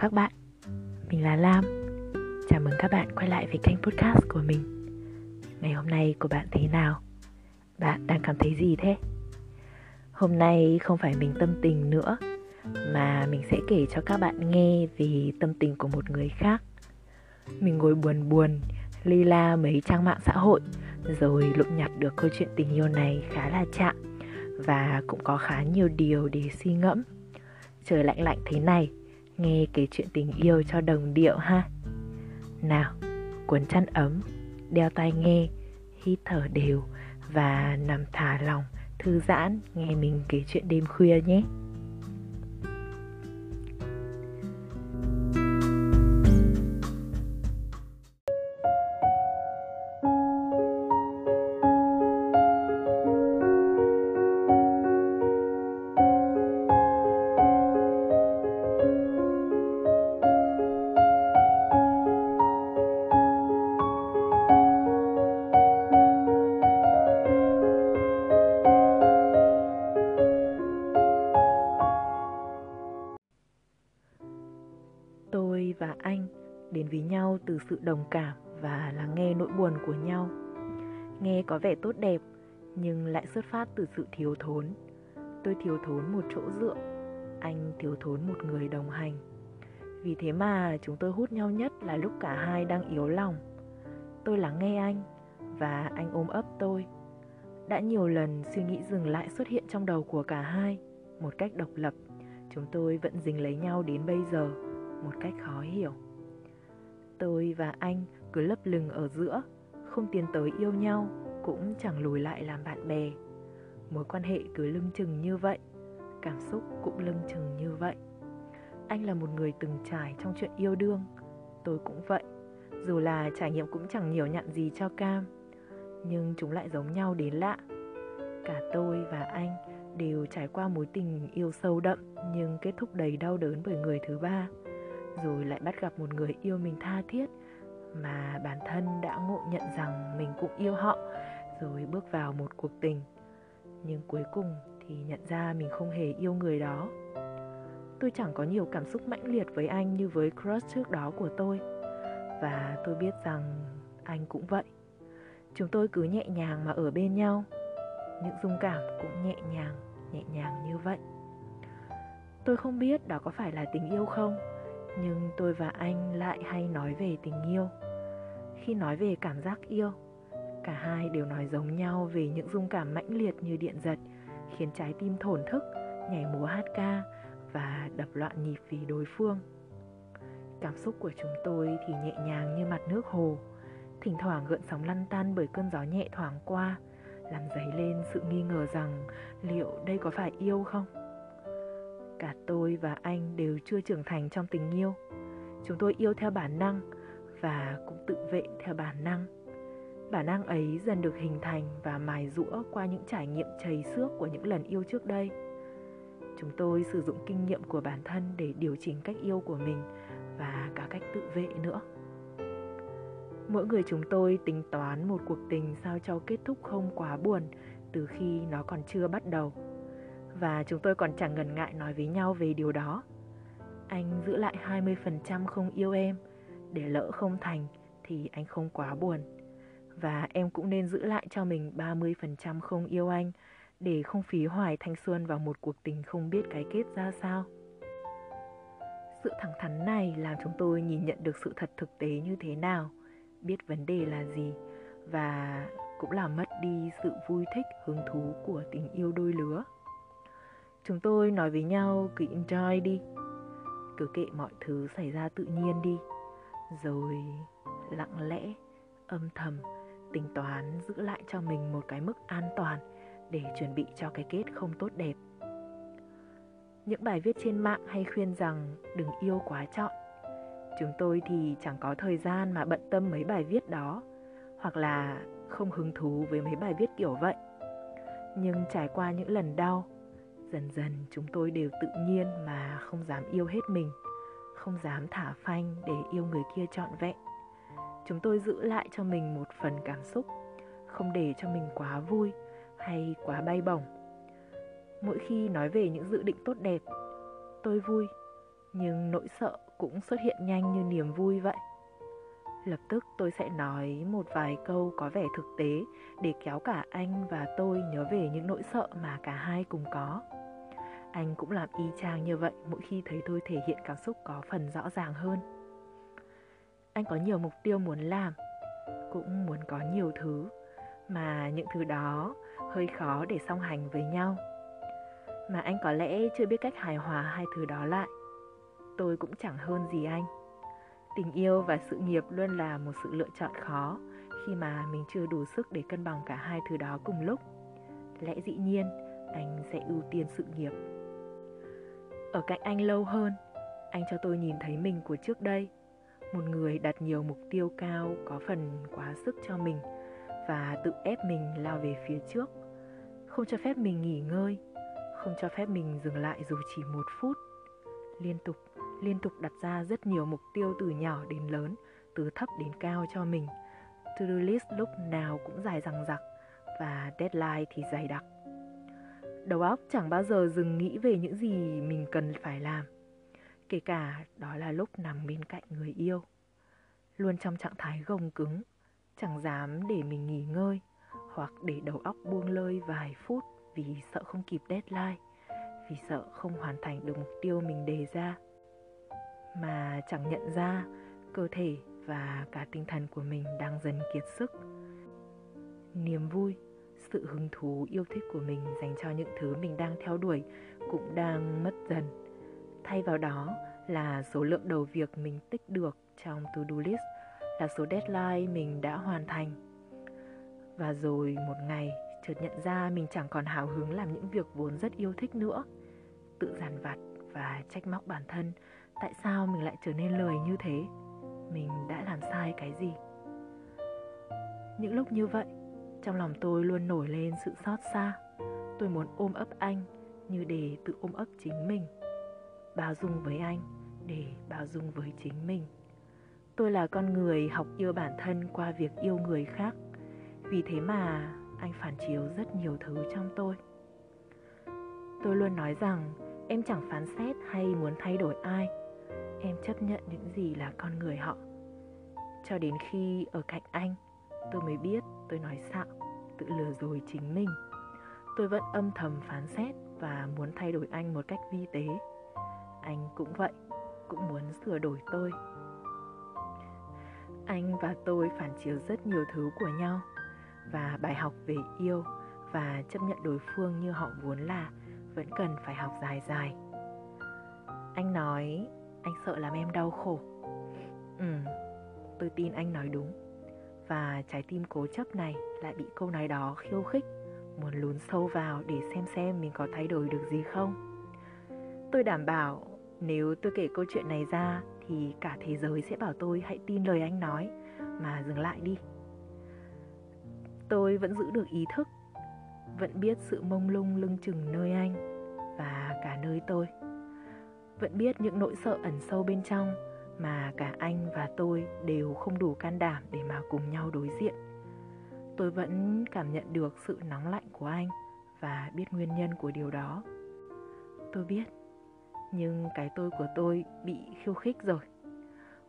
các bạn, mình là Lam. Chào mừng các bạn quay lại với kênh podcast của mình. Ngày hôm nay của bạn thế nào? Bạn đang cảm thấy gì thế? Hôm nay không phải mình tâm tình nữa Mà mình sẽ kể cho các bạn nghe về tâm tình của một người khác. Mình ngồi buồn buồn, ly la mấy trang mạng xã hội Rồi lụng nhặt được câu chuyện tình yêu này khá là chạm Và cũng có khá nhiều điều để suy ngẫm. Trời lạnh lạnh thế này nghe kể chuyện tình yêu cho đồng điệu ha. Nào, cuốn chăn ấm, đeo tai nghe, hít thở đều và nằm thả lòng thư giãn, nghe mình kể chuyện đêm khuya nhé. Tôi và anh đến với nhau từ sự đồng cảm và lắng nghe nỗi buồn của nhau. Nghe có vẻ tốt đẹp, nhưng lại xuất phát từ sự thiếu thốn. Tôi thiếu thốn một chỗ dựa, anh thiếu thốn một người đồng hành. Vì thế mà chúng tôi hút nhau nhất là lúc cả hai đang yếu lòng. Tôi lắng nghe anh và anh ôm ấp tôi. Đã nhiều lần suy nghĩ dừng lại xuất hiện trong đầu của cả hai, một cách độc lập, chúng tôi vẫn dính lấy nhau đến bây giờ một cách khó hiểu. Tôi và anh cứ lấp lừng ở giữa, không tiến tới yêu nhau, cũng chẳng lùi lại làm bạn bè. Mối quan hệ cứ lưng chừng như vậy, cảm xúc cũng lưng chừng như vậy. Anh là một người từng trải trong chuyện yêu đương, tôi cũng vậy. Dù là trải nghiệm cũng chẳng nhiều nhận gì cho cam, nhưng chúng lại giống nhau đến lạ. Cả tôi và anh đều trải qua mối tình yêu sâu đậm, nhưng kết thúc đầy đau đớn bởi người thứ ba rồi lại bắt gặp một người yêu mình tha thiết, mà bản thân đã ngộ nhận rằng mình cũng yêu họ, rồi bước vào một cuộc tình. Nhưng cuối cùng thì nhận ra mình không hề yêu người đó. Tôi chẳng có nhiều cảm xúc mãnh liệt với anh như với crush trước đó của tôi, và tôi biết rằng anh cũng vậy. Chúng tôi cứ nhẹ nhàng mà ở bên nhau, những dung cảm cũng nhẹ nhàng nhẹ nhàng như vậy. Tôi không biết đó có phải là tình yêu không nhưng tôi và anh lại hay nói về tình yêu. Khi nói về cảm giác yêu, cả hai đều nói giống nhau về những dung cảm mãnh liệt như điện giật, khiến trái tim thổn thức, nhảy múa hát ca và đập loạn nhịp vì đối phương. Cảm xúc của chúng tôi thì nhẹ nhàng như mặt nước hồ, thỉnh thoảng gợn sóng lăn tan bởi cơn gió nhẹ thoảng qua, làm dấy lên sự nghi ngờ rằng liệu đây có phải yêu không? Cả tôi và anh đều chưa trưởng thành trong tình yêu. Chúng tôi yêu theo bản năng và cũng tự vệ theo bản năng. Bản năng ấy dần được hình thành và mài rũa qua những trải nghiệm chầy xước của những lần yêu trước đây. Chúng tôi sử dụng kinh nghiệm của bản thân để điều chỉnh cách yêu của mình và cả cách tự vệ nữa. Mỗi người chúng tôi tính toán một cuộc tình sao cho kết thúc không quá buồn từ khi nó còn chưa bắt đầu và chúng tôi còn chẳng ngần ngại nói với nhau về điều đó. Anh giữ lại 20% không yêu em, để lỡ không thành thì anh không quá buồn. Và em cũng nên giữ lại cho mình 30% không yêu anh để không phí hoài thanh xuân vào một cuộc tình không biết cái kết ra sao. Sự thẳng thắn này làm chúng tôi nhìn nhận được sự thật thực tế như thế nào, biết vấn đề là gì và cũng làm mất đi sự vui thích hứng thú của tình yêu đôi lứa. Chúng tôi nói với nhau cứ enjoy đi. Cứ kệ mọi thứ xảy ra tự nhiên đi. Rồi lặng lẽ, âm thầm Tính toán giữ lại cho mình một cái mức an toàn Để chuẩn bị cho cái kết không tốt đẹp. Những bài viết trên mạng hay khuyên rằng đừng yêu quá chọn. Chúng tôi thì chẳng có thời gian mà bận tâm mấy bài viết đó Hoặc là không hứng thú với mấy bài viết kiểu vậy. Nhưng trải qua những lần đau dần dần chúng tôi đều tự nhiên mà không dám yêu hết mình, không dám thả phanh để yêu người kia trọn vẹn chúng tôi giữ lại cho mình một phần cảm xúc, không để cho mình quá vui hay quá bay bổng mỗi khi nói về những dự định tốt đẹp, tôi vui, nhưng nỗi sợ cũng xuất hiện nhanh như niềm vui vậy. Lập tức tôi sẽ nói một vài câu có vẻ thực tế để kéo cả anh và tôi nhớ về những nỗi sợ mà cả hai cùng có. Anh cũng làm y chang như vậy mỗi khi thấy tôi thể hiện cảm xúc có phần rõ ràng hơn. Anh có nhiều mục tiêu muốn làm, cũng muốn có nhiều thứ, mà những thứ đó hơi khó để song hành với nhau. Mà anh có lẽ chưa biết cách hài hòa hai thứ đó lại. Tôi cũng chẳng hơn gì anh. Tình yêu và sự nghiệp luôn là một sự lựa chọn khó khi mà mình chưa đủ sức để cân bằng cả hai thứ đó cùng lúc. Lẽ dĩ nhiên, anh sẽ ưu tiên sự nghiệp. Ở cạnh anh lâu hơn, anh cho tôi nhìn thấy mình của trước đây. Một người đặt nhiều mục tiêu cao có phần quá sức cho mình và tự ép mình lao về phía trước. Không cho phép mình nghỉ ngơi, không cho phép mình dừng lại dù chỉ một phút. Liên tục liên tục đặt ra rất nhiều mục tiêu từ nhỏ đến lớn, từ thấp đến cao cho mình. To-do list lúc nào cũng dài dằng dặc và deadline thì dày đặc. Đầu óc chẳng bao giờ dừng nghĩ về những gì mình cần phải làm. Kể cả đó là lúc nằm bên cạnh người yêu. Luôn trong trạng thái gồng cứng, chẳng dám để mình nghỉ ngơi hoặc để đầu óc buông lơi vài phút vì sợ không kịp deadline, vì sợ không hoàn thành được mục tiêu mình đề ra mà chẳng nhận ra cơ thể và cả tinh thần của mình đang dần kiệt sức niềm vui sự hứng thú, yêu thích của mình dành cho những thứ mình đang theo đuổi cũng đang mất dần. Thay vào đó là số lượng đầu việc mình tích được trong to-do list là số deadline mình đã hoàn thành. Và rồi một ngày, chợt nhận ra mình chẳng còn hào hứng làm những việc vốn rất yêu thích nữa. Tự giàn vặt và trách móc bản thân, tại sao mình lại trở nên lười như thế? Mình đã làm sai cái gì? Những lúc như vậy trong lòng tôi luôn nổi lên sự xót xa. Tôi muốn ôm ấp anh như để tự ôm ấp chính mình. Bao dung với anh để bao dung với chính mình. Tôi là con người học yêu bản thân qua việc yêu người khác. Vì thế mà anh phản chiếu rất nhiều thứ trong tôi. Tôi luôn nói rằng em chẳng phán xét hay muốn thay đổi ai. Em chấp nhận những gì là con người họ. Cho đến khi ở cạnh anh tôi mới biết, tôi nói xạo tự lừa dối chính mình. Tôi vẫn âm thầm phán xét và muốn thay đổi anh một cách vi tế. Anh cũng vậy, cũng muốn sửa đổi tôi. Anh và tôi phản chiếu rất nhiều thứ của nhau, và bài học về yêu và chấp nhận đối phương như họ vốn là vẫn cần phải học dài dài. Anh nói, anh sợ làm em đau khổ. Ừ tôi tin anh nói đúng và trái tim cố chấp này lại bị câu nói đó khiêu khích. Muốn lún sâu vào để xem xem mình có thay đổi được gì không. Tôi đảm bảo nếu tôi kể câu chuyện này ra thì cả thế giới sẽ bảo tôi hãy tin lời anh nói, mà dừng lại đi. Tôi vẫn giữ được ý thức, vẫn biết sự mông lung lưng chừng nơi anh và cả nơi tôi. Vẫn biết những nỗi sợ ẩn sâu bên trong mà cả anh và tôi đều không đủ can đảm để mà cùng nhau đối diện. Tôi vẫn cảm nhận được sự nóng lạnh của anh và biết nguyên nhân của điều đó. Tôi biết, nhưng cái tôi của tôi bị khiêu khích rồi.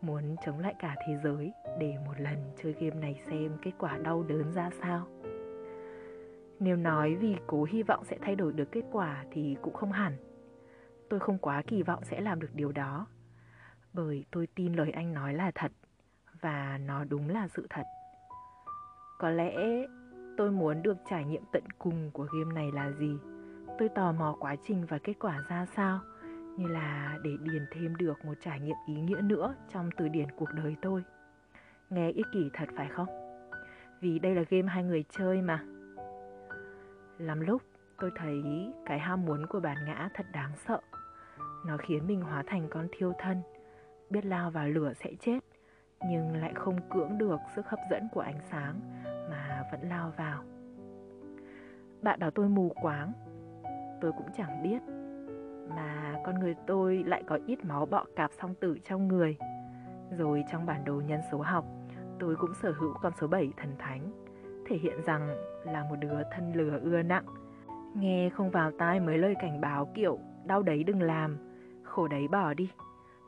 Muốn chống lại cả thế giới để một lần chơi game này xem kết quả đau đớn ra sao. Nếu nói vì cố hy vọng sẽ thay đổi được kết quả thì cũng không hẳn. Tôi không quá kỳ vọng sẽ làm được điều đó bởi tôi tin lời anh nói là thật, và nó đúng là sự thật. Có lẽ tôi muốn được trải nghiệm tận cùng của game này là gì? Tôi tò mò quá trình và kết quả ra sao? Như là để điền thêm được một trải nghiệm ý nghĩa nữa trong từ điển cuộc đời tôi. Nghe ích kỷ thật phải không? Vì đây là game hai người chơi mà. Lắm lúc, tôi thấy cái ham muốn của bản ngã thật đáng sợ. Nó khiến mình hóa thành con thiêu thân biết lao vào lửa sẽ chết, nhưng lại không cưỡng được sức hấp dẫn của ánh sáng mà vẫn lao vào. Bạn bảo tôi mù quáng. Tôi cũng chẳng biết, mà con người tôi lại có ít máu bọ cạp song tử trong người. Rồi trong bản đồ nhân số học, tôi cũng sở hữu con số 7 thần thánh, thể hiện rằng là một đứa thân lừa ưa nặng. Nghe không vào tai mấy lời cảnh báo kiểu, đau đấy đừng làm, khổ đấy bỏ đi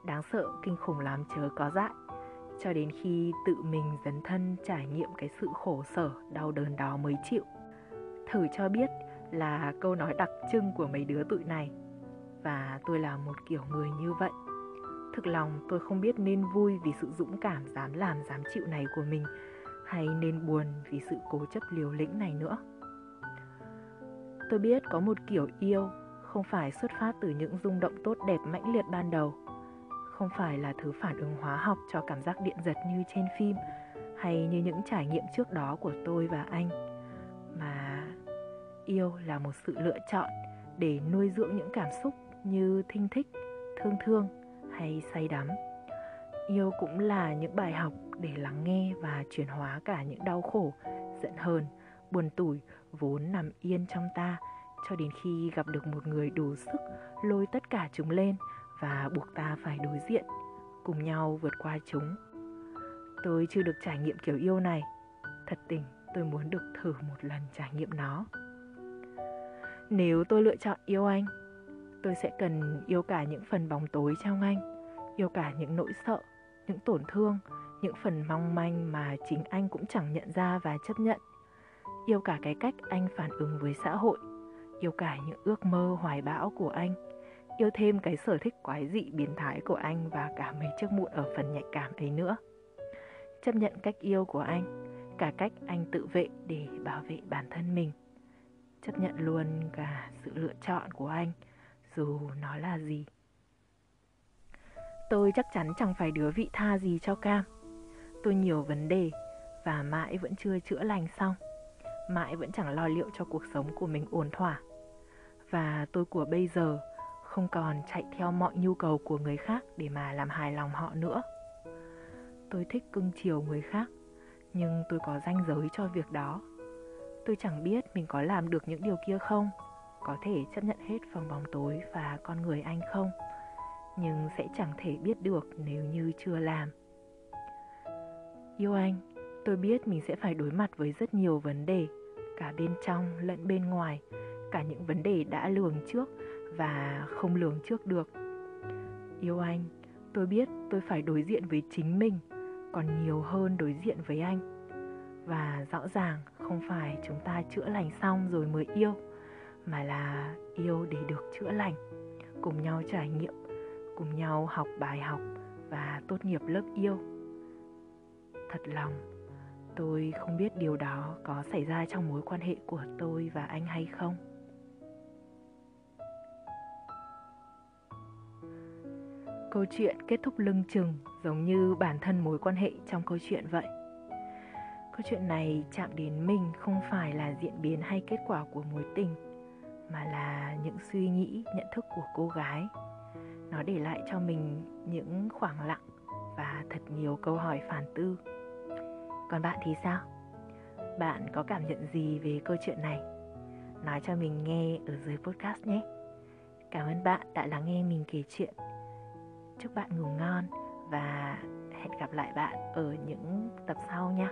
đáng sợ, kinh khủng lắm, chớ có dại. Cho đến khi tự mình dấn thân trải nghiệm cái sự khổ sở, đau đớn đó mới chịu. Thử cho biết là câu nói đặc trưng của mấy đứa tụi này. Và tôi là một kiểu người như vậy. Thực lòng, tôi không biết nên vui vì sự dũng cảm dám làm, dám chịu này của mình, hay nên buồn vì sự cố chấp liều lĩnh này nữa. Tôi biết có một kiểu yêu không phải xuất phát từ những rung động tốt đẹp mãnh liệt ban đầu không phải là thứ phản ứng hóa học cho cảm giác điện giật như trên phim hay như những trải nghiệm trước đó của tôi và anh. Mà yêu là một sự lựa chọn để nuôi dưỡng những cảm xúc như thinh thích, thương thương hay say đắm. Yêu cũng là những bài học để lắng nghe và chuyển hóa cả những đau khổ, giận hờn, buồn tủi vốn nằm yên trong ta cho đến khi gặp được một người đủ sức lôi tất cả chúng lên và buộc ta phải đối diện, cùng nhau vượt qua chúng. Tôi chưa được trải nghiệm kiểu yêu này. Thật tình, tôi muốn được thử một lần trải nghiệm nó. Nếu tôi lựa chọn yêu anh, tôi sẽ cần yêu cả những phần bóng tối trong anh, yêu cả những nỗi sợ, những tổn thương, những phần mong manh mà chính anh cũng chẳng nhận ra và chấp nhận. Yêu cả cái cách anh phản ứng với xã hội, yêu cả những ước mơ hoài bão của anh yêu thêm cái sở thích quái dị biến thái của anh và cả mấy chiếc mụn ở phần nhạy cảm ấy nữa. Chấp nhận cách yêu của anh, cả cách anh tự vệ để bảo vệ bản thân mình. Chấp nhận luôn cả sự lựa chọn của anh, dù nó là gì. Tôi chắc chắn chẳng phải đứa vị tha gì cho cam. Tôi nhiều vấn đề và mãi vẫn chưa chữa lành xong. Mãi vẫn chẳng lo liệu cho cuộc sống của mình ổn thỏa. Và tôi của bây giờ không còn chạy theo mọi nhu cầu của người khác để mà làm hài lòng họ nữa. Tôi thích cưng chiều người khác, nhưng tôi có ranh giới cho việc đó. Tôi chẳng biết mình có làm được những điều kia không, có thể chấp nhận hết phòng bóng tối và con người anh không, nhưng sẽ chẳng thể biết được nếu như chưa làm. Yêu anh, tôi biết mình sẽ phải đối mặt với rất nhiều vấn đề, cả bên trong lẫn bên ngoài, cả những vấn đề đã lường trước và không lường trước được. Yêu anh, tôi biết tôi phải đối diện với chính mình, còn nhiều hơn đối diện với anh. Và rõ ràng không phải chúng ta chữa lành xong rồi mới yêu, mà là yêu để được chữa lành, cùng nhau trải nghiệm, cùng nhau học bài học và tốt nghiệp lớp yêu. Thật lòng, tôi không biết điều đó có xảy ra trong mối quan hệ của tôi và anh hay không. Câu chuyện kết thúc lưng chừng giống như bản thân mối quan hệ trong câu chuyện vậy. Câu chuyện này chạm đến mình không phải là diễn biến hay kết quả của mối tình, mà là những suy nghĩ, nhận thức của cô gái. Nó để lại cho mình những khoảng lặng và thật nhiều câu hỏi phản tư. Còn bạn thì sao? Bạn có cảm nhận gì về câu chuyện này? Nói cho mình nghe ở dưới podcast nhé. Cảm ơn bạn đã lắng nghe mình kể chuyện chúc bạn ngủ ngon và hẹn gặp lại bạn ở những tập sau nha.